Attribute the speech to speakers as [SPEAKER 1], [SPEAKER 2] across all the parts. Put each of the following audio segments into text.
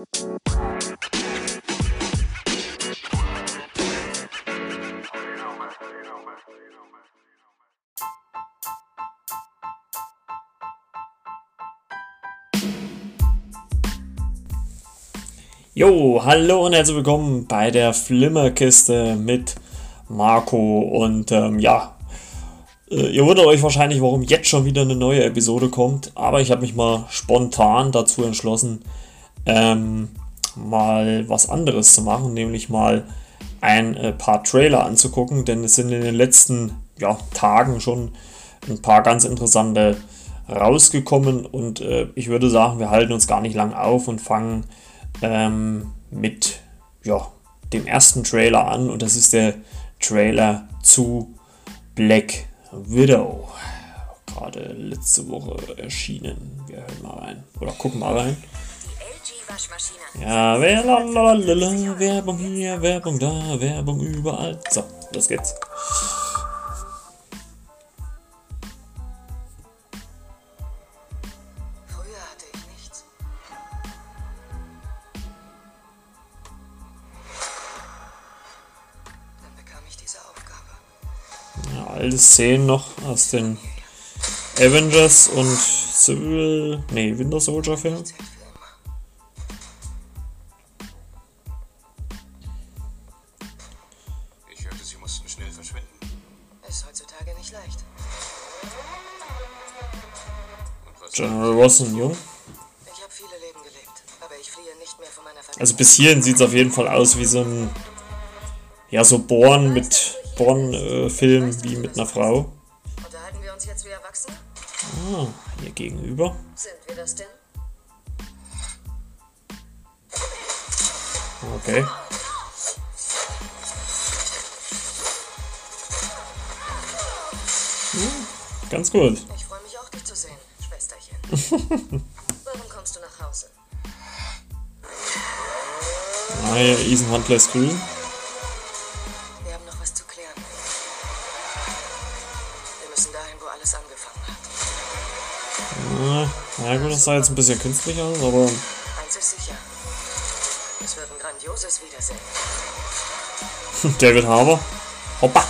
[SPEAKER 1] Jo, hallo und herzlich willkommen bei der Flimmerkiste mit Marco. Und ähm, ja, äh, ihr wundert euch wahrscheinlich, warum jetzt schon wieder eine neue Episode kommt. Aber ich habe mich mal spontan dazu entschlossen, ähm, mal was anderes zu machen, nämlich mal ein äh, paar Trailer anzugucken, denn es sind in den letzten ja, Tagen schon ein paar ganz interessante rausgekommen und äh, ich würde sagen, wir halten uns gar nicht lang auf und fangen ähm, mit ja, dem ersten Trailer an und das ist der Trailer zu Black Widow. Gerade letzte Woche erschienen. Wir hören mal rein. Oder gucken mal rein. Ja, lalalala, Werbung hier, Werbung da, Werbung überall. So, los geht's. alte Szenen noch aus den Avengers und Civil, nee, Winter Soldier Film.
[SPEAKER 2] Sie mussten schnell verschwinden. Ist heutzutage nicht leicht.
[SPEAKER 1] General Rossen, jung.
[SPEAKER 2] Ich habe viele Leben gelebt, aber ich fliehe nicht mehr von meiner Familie.
[SPEAKER 1] Also bis hierhin sieht es auf jeden Fall aus wie so ein, ja, so Born mit Born-Film äh, wie mit einer Frau.
[SPEAKER 2] Unterhalten wir uns jetzt wie Erwachsene?
[SPEAKER 1] Ah, hier gegenüber.
[SPEAKER 2] Sind wir das denn?
[SPEAKER 1] Okay. Ganz gut.
[SPEAKER 2] Ich freue mich auch, dich zu sehen, Schwesterchen. Warum kommst du nach Hause?
[SPEAKER 1] Ah, ja, Ethan Hunt lässt grün. Ja gut, das sah jetzt ein bisschen künstlich aus, aber...
[SPEAKER 2] Eins ist sicher. Es wird ein grandioses Wiedersehen.
[SPEAKER 1] David Harbour. Hoppa!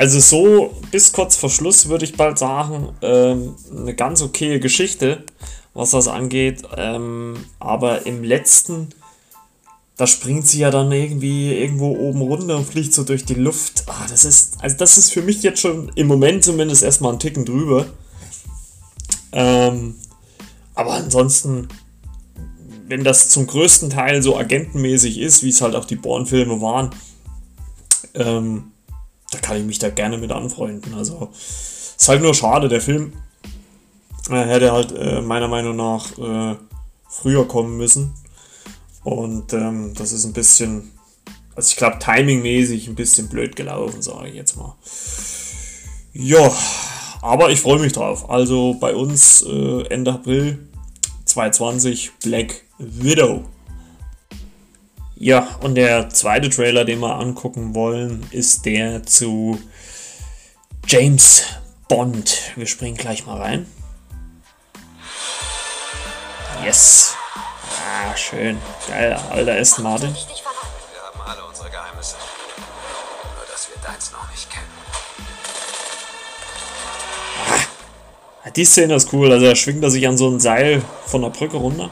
[SPEAKER 1] Also so bis kurz vor Schluss würde ich bald sagen, ähm, eine ganz okaye Geschichte, was das angeht. Ähm, aber im letzten, da springt sie ja dann irgendwie irgendwo oben runter und fliegt so durch die Luft. Ah, das ist, also das ist für mich jetzt schon im Moment zumindest erstmal ein Ticken drüber. Ähm, aber ansonsten wenn das zum größten Teil so agentenmäßig ist, wie es halt auch die Born-Filme waren, ähm, da kann ich mich da gerne mit anfreunden. Also ist halt nur schade, der Film äh, hätte halt äh, meiner Meinung nach äh, früher kommen müssen. Und ähm, das ist ein bisschen, also ich glaube, timingmäßig ein bisschen blöd gelaufen, sage ich jetzt mal. Ja, aber ich freue mich drauf. Also bei uns äh, Ende April 2020 Black Widow. Ja, und der zweite Trailer, den wir angucken wollen, ist der zu James Bond. Wir springen gleich mal rein. Yes. Ah, schön. Geil, alter Aston Martin.
[SPEAKER 2] Wir haben alle unsere Geheimnisse. Nur, dass wir deins noch nicht kennen.
[SPEAKER 1] Ah, die Szene ist cool. Also, er schwingt er sich an so ein Seil von der Brücke runter.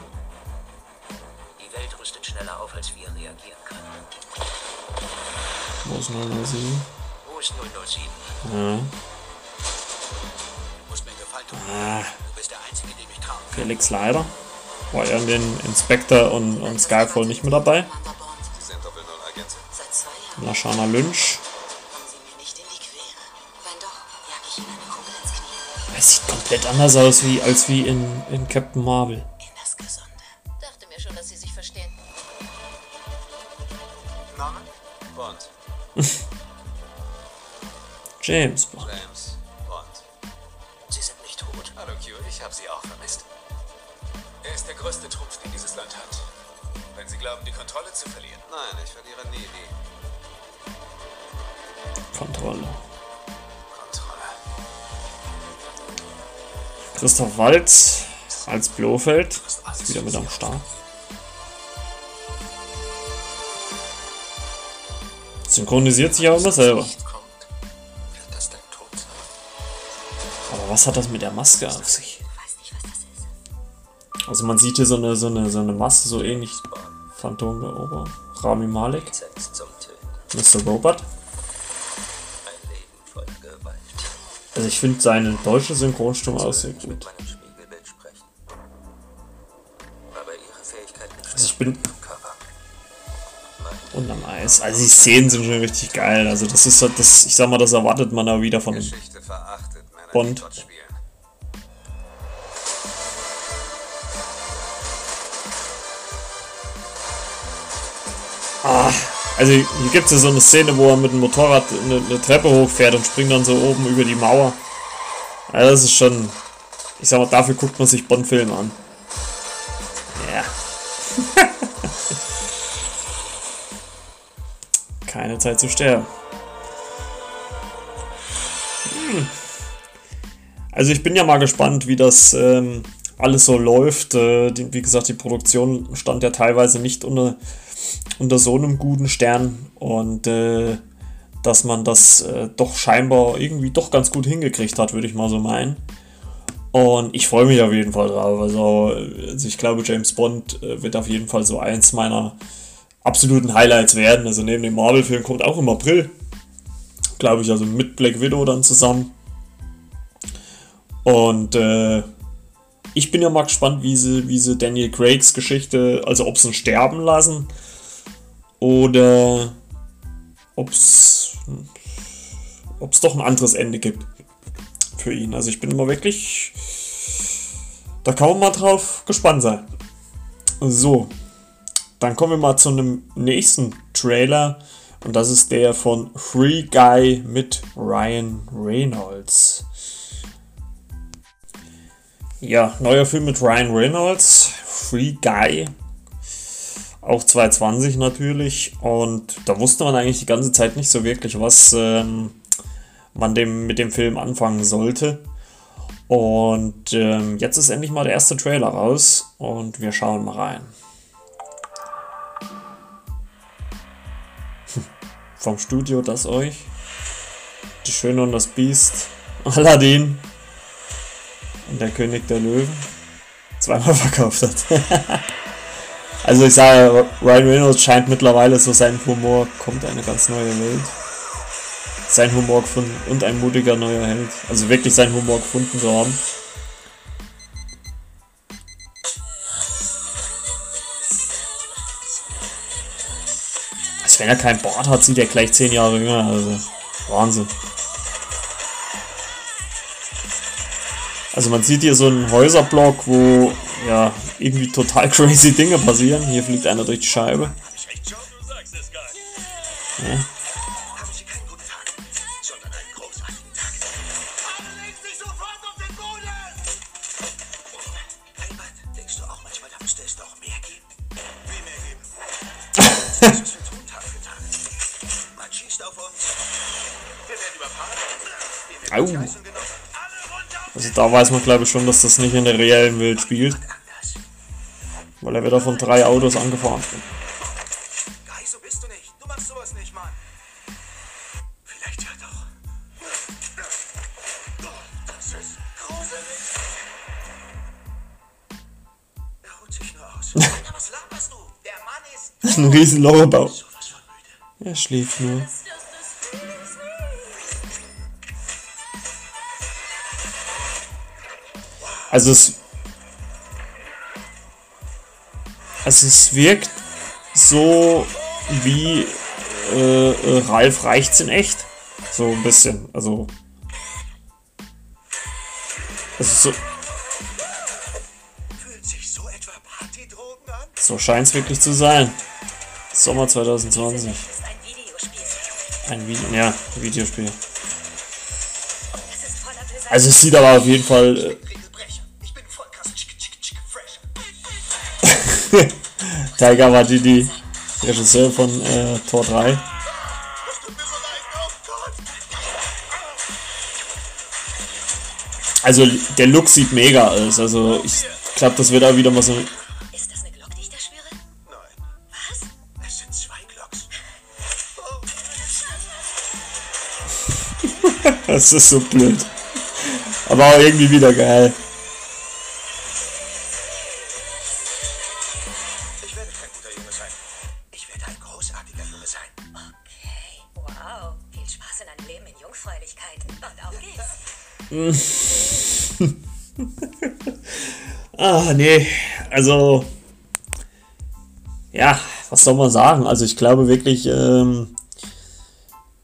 [SPEAKER 1] Felix leider. War er in den Inspector und, und Skyfall nicht mehr dabei. Lashana Lynch. Es sieht komplett anders aus wie, als wie in, in Captain Marvel. James
[SPEAKER 2] Er ist der größte Trumpf, den dieses Land hat. Wenn Sie glauben, die Kontrolle zu verlieren. Nein, ich verliere nie die
[SPEAKER 1] Kontrolle.
[SPEAKER 2] Kontrolle.
[SPEAKER 1] Christoph Waltz als Blofeld ist wieder mit am Start. Synchronisiert sich aber immer selber. Aber was hat das mit der Maske auf sich? Also man sieht hier so eine, so eine, so eine Maske, so ähnlich Phantom der Ober. Rami Malek. Mr. Robot. Also ich finde seine deutsche Synchronstimme auch sehr gut. Also ich bin und am Eis. Also die Szenen sind schon richtig geil. Also das ist halt das, ich sag mal, das erwartet man auch wieder von Bond.
[SPEAKER 2] Spielen.
[SPEAKER 1] Also hier gibt es ja so eine Szene, wo er mit dem Motorrad eine, eine Treppe hochfährt und springt dann so oben über die Mauer. Also das ist schon, ich sag mal, dafür guckt man sich Bond-Filme an. Ja. Keine Zeit zu sterben. Hm. Also ich bin ja mal gespannt, wie das ähm, alles so läuft. Äh, die, wie gesagt, die Produktion stand ja teilweise nicht unter unter so einem guten Stern und äh, dass man das äh, doch scheinbar irgendwie doch ganz gut hingekriegt hat, würde ich mal so meinen. Und ich freue mich auf jeden Fall drauf. Also, also ich glaube, James Bond äh, wird auf jeden Fall so eins meiner absoluten Highlights werden. Also neben dem Marvel-Film kommt auch im April, glaube ich, also mit Black Widow dann zusammen. Und äh, ich bin ja mal gespannt, wie sie, wie sie Daniel Craigs Geschichte, also ob sie ihn sterben lassen oder ob es doch ein anderes Ende gibt für ihn. Also ich bin immer wirklich, da kann man mal drauf gespannt sein. So, dann kommen wir mal zu einem nächsten Trailer und das ist der von Free Guy mit Ryan Reynolds. Ja, neuer Film mit Ryan Reynolds, Free Guy. Auch 220 natürlich. Und da wusste man eigentlich die ganze Zeit nicht so wirklich, was ähm, man dem, mit dem Film anfangen sollte. Und ähm, jetzt ist endlich mal der erste Trailer raus und wir schauen mal rein. Vom Studio das euch. Die Schöne und das Biest. Aladdin. Und der König der Löwen. Zweimal verkauft hat. also ich sage, Ryan Reynolds scheint mittlerweile so sein Humor, kommt eine ganz neue Welt. Sein Humor gefunden und ein mutiger neuer Held. Also wirklich sein Humor gefunden zu haben. Als wenn er keinen Bart hat, sieht er gleich 10 Jahre jünger. Also Wahnsinn. Also man sieht hier so einen Häuserblock, wo ja irgendwie total crazy Dinge passieren. Hier fliegt einer durch die Scheibe. Ja. Au. Also da weiß man glaube ich schon, dass das nicht in der reellen Welt spielt. Weil er wieder von drei Autos angefahren.
[SPEAKER 3] Guy, so bist du nicht. Du machst sowas nicht, Mann. Vielleicht ja doch. Das ist gruselig. Er ruht sich nur aus. Alter, was laberst du? Der Mann ist
[SPEAKER 1] Ein riesen Lauerbau. Er schläft nur. Also es, also es wirkt so wie äh, äh, Ralf reicht's in echt. So ein bisschen. Also. Also so,
[SPEAKER 3] so
[SPEAKER 1] scheint's wirklich zu sein. Sommer 2020.
[SPEAKER 4] ist ein Videospiel.
[SPEAKER 1] Ein Video, ja, Videospiel.
[SPEAKER 4] Es voller Böser.
[SPEAKER 1] Also es sieht aber auf jeden Fall Tiger Waititi, Regisseur von äh, Tor 3.
[SPEAKER 3] Das tut mir so leid. Oh Gott.
[SPEAKER 1] Also der Look sieht mega aus. Also ich glaube, das wird auch wieder mal so.
[SPEAKER 4] Ist das eine Glock, die ich da?
[SPEAKER 3] Nein,
[SPEAKER 4] Was?
[SPEAKER 3] es sind zwei Glocks.
[SPEAKER 1] Das ist so blöd. Aber auch irgendwie wieder geil. Ah, nee. Also. Ja, was soll man sagen? Also ich glaube wirklich, ähm,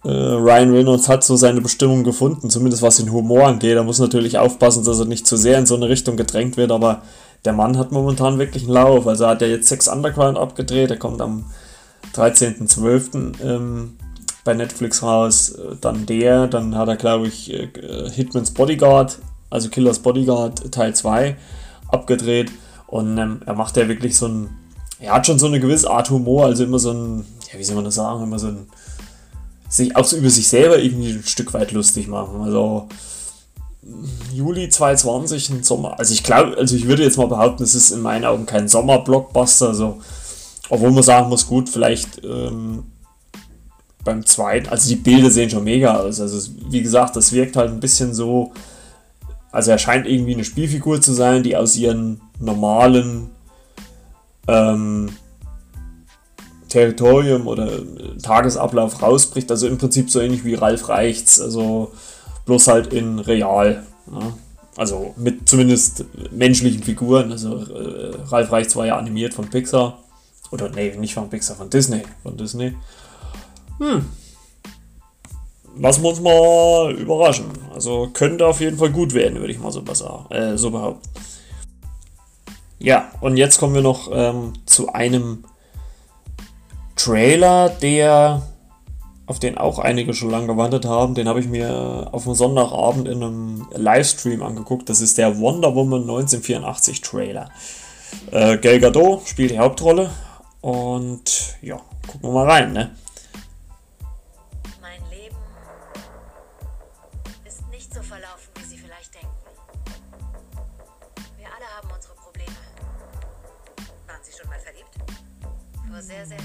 [SPEAKER 1] äh, Ryan Reynolds hat so seine Bestimmung gefunden, zumindest was den Humor angeht. Er muss natürlich aufpassen, dass er nicht zu sehr in so eine Richtung gedrängt wird, aber der Mann hat momentan wirklich einen Lauf. Also er hat ja jetzt Sex Underground abgedreht, er kommt am 13.12. Ähm, bei Netflix raus. Dann der, dann hat er, glaube ich, äh, Hitman's Bodyguard, also Killers Bodyguard Teil 2 abgedreht. Und ähm, er macht ja wirklich so ein, er hat schon so eine gewisse Art Humor, also immer so ein, ja, wie soll man das sagen, immer so ein, sich auch so über sich selber irgendwie ein Stück weit lustig machen. Also Juli 2020, ein Sommer. Also ich glaube, also ich würde jetzt mal behaupten, es ist in meinen Augen kein Sommer-Blockbuster. Also, obwohl man sagen muss, gut, vielleicht ähm, beim zweiten, also die Bilder sehen schon mega aus. Also wie gesagt, das wirkt halt ein bisschen so, also er scheint irgendwie eine Spielfigur zu sein, die aus ihren normalen ähm, Territorium oder äh, Tagesablauf rausbricht. Also im Prinzip so ähnlich wie Ralf Reichts, also bloß halt in real. Ja? Also mit zumindest menschlichen Figuren. Also äh, Ralf Reichts war ja animiert von Pixar. Oder nee, nicht von Pixar, von Disney. Von Disney. Hm. Lassen wir uns mal überraschen. Also könnte auf jeden Fall gut werden, würde ich mal so, sagen, äh, so behaupten. Ja, und jetzt kommen wir noch ähm, zu einem Trailer, der auf den auch einige schon lange gewartet haben. Den habe ich mir auf einem Sonntagabend in einem Livestream angeguckt. Das ist der Wonder Woman 1984 Trailer. Äh, Gal Gadot spielt die Hauptrolle und ja, gucken wir mal rein, ne?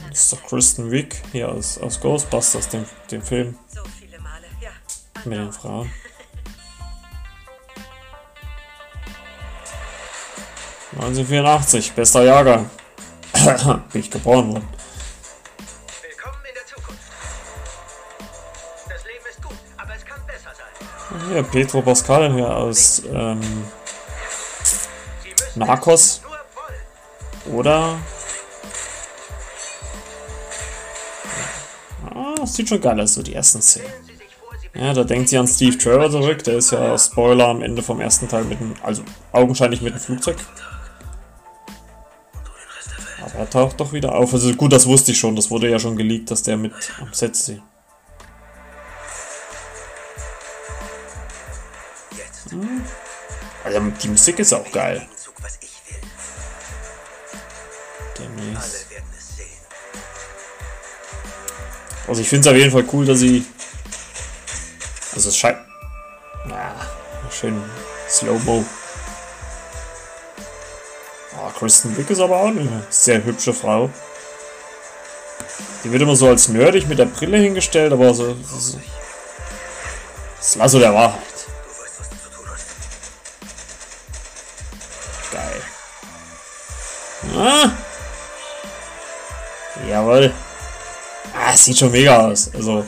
[SPEAKER 1] Das ist doch. Kristen Wiig hier aus, aus Ghostbusters, dem, dem Film
[SPEAKER 4] So viele Male, ja.
[SPEAKER 1] mit den Frauen. 1984, bester Jahrgang. Bin ich geboren worden.
[SPEAKER 3] Willkommen in der Zukunft. Das Leben ist gut, aber es kann besser sein.
[SPEAKER 1] Hier, Petro Pascal hier aus ähm, Narcos oder. Sieht schon geil aus, so die ersten Szenen.
[SPEAKER 3] Sie Sie
[SPEAKER 1] Ja, da denkt sie an Steve Trevor zurück, der ist ja Spoiler am Ende vom ersten Teil mit dem, also augenscheinlich mit dem Flugzeug. Aber er taucht doch wieder auf. Also gut, das wusste ich schon, das wurde ja schon geleakt, dass der mit am Set ist.
[SPEAKER 3] Jetzt.
[SPEAKER 1] Also die Musik ist auch geil. Demnächst. Also ich finde es auf jeden Fall cool, dass sie. Also es scheint. Ja, schön Slow-Mo. Ah, Kristen Wiig ist aber auch eine sehr hübsche Frau. Die wird immer so als nerdig mit der Brille hingestellt, aber so. so das also der Wahrheit. Geil. Ah. Jawohl. Es sieht schon mega aus. Also.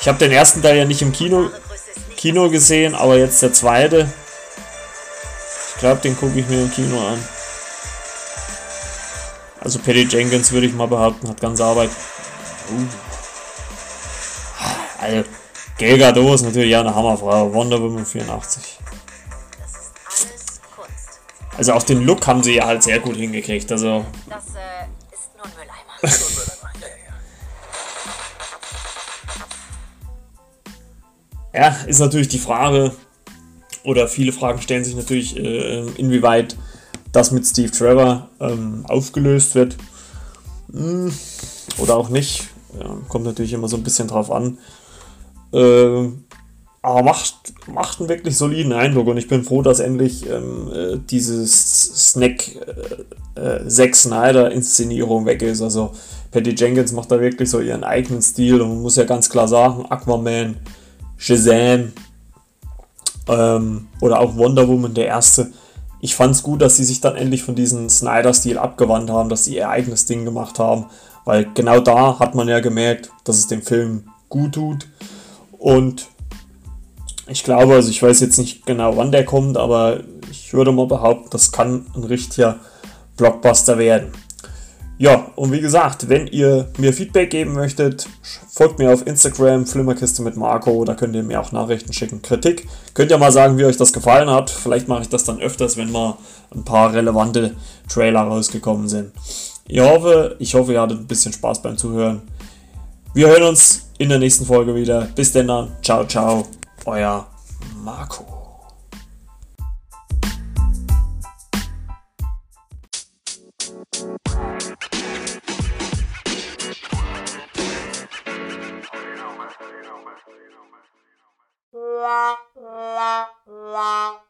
[SPEAKER 1] Ich habe den ersten Teil ja nicht im Kino, Kino gesehen, aber jetzt der zweite. Ich glaube, den gucke ich mir im Kino an. Also Patty Jenkins würde ich mal behaupten, hat ganze Arbeit. Uh. Also, Gal Gadot ist natürlich auch eine Hammerfrau. Wonder Woman 84.
[SPEAKER 4] Das ist alles Kunst.
[SPEAKER 1] Also auch den Look haben sie ja halt sehr gut hingekriegt. Also
[SPEAKER 4] Das äh, ist nur ein Mülleimer.
[SPEAKER 3] ja,
[SPEAKER 1] ist natürlich die Frage, oder viele Fragen stellen sich natürlich, äh, inwieweit das mit Steve Trevor ähm, aufgelöst wird. Hm, oder auch nicht. Ja, kommt natürlich immer so ein bisschen drauf an. Äh, aber macht, macht einen wirklich soliden Eindruck und ich bin froh, dass endlich ähm, äh, dieses Snack äh, äh, Zack Snyder Inszenierung weg ist. Also Patty Jenkins macht da wirklich so ihren eigenen Stil und man muss ja ganz klar sagen, Aquaman, Shazam ähm, oder auch Wonder Woman, der erste. Ich fand es gut, dass sie sich dann endlich von diesem Snyder-Stil abgewandt haben, dass sie ihr eigenes Ding gemacht haben, weil genau da hat man ja gemerkt, dass es dem Film gut tut und ich glaube, also ich weiß jetzt nicht genau, wann der kommt, aber ich würde mal behaupten, das kann ein richtiger Blockbuster werden. Ja, und wie gesagt, wenn ihr mir Feedback geben möchtet, folgt mir auf Instagram, Flimmerkiste mit Marco, da könnt ihr mir auch Nachrichten schicken. Kritik, könnt ihr mal sagen, wie euch das gefallen hat. Vielleicht mache ich das dann öfters, wenn mal ein paar relevante Trailer rausgekommen sind. Ich hoffe, ich hoffe, ihr hattet ein bisschen Spaß beim Zuhören. Wir hören uns in der nächsten Folge wieder. Bis dann. Ciao, ciao euer Marco. 花。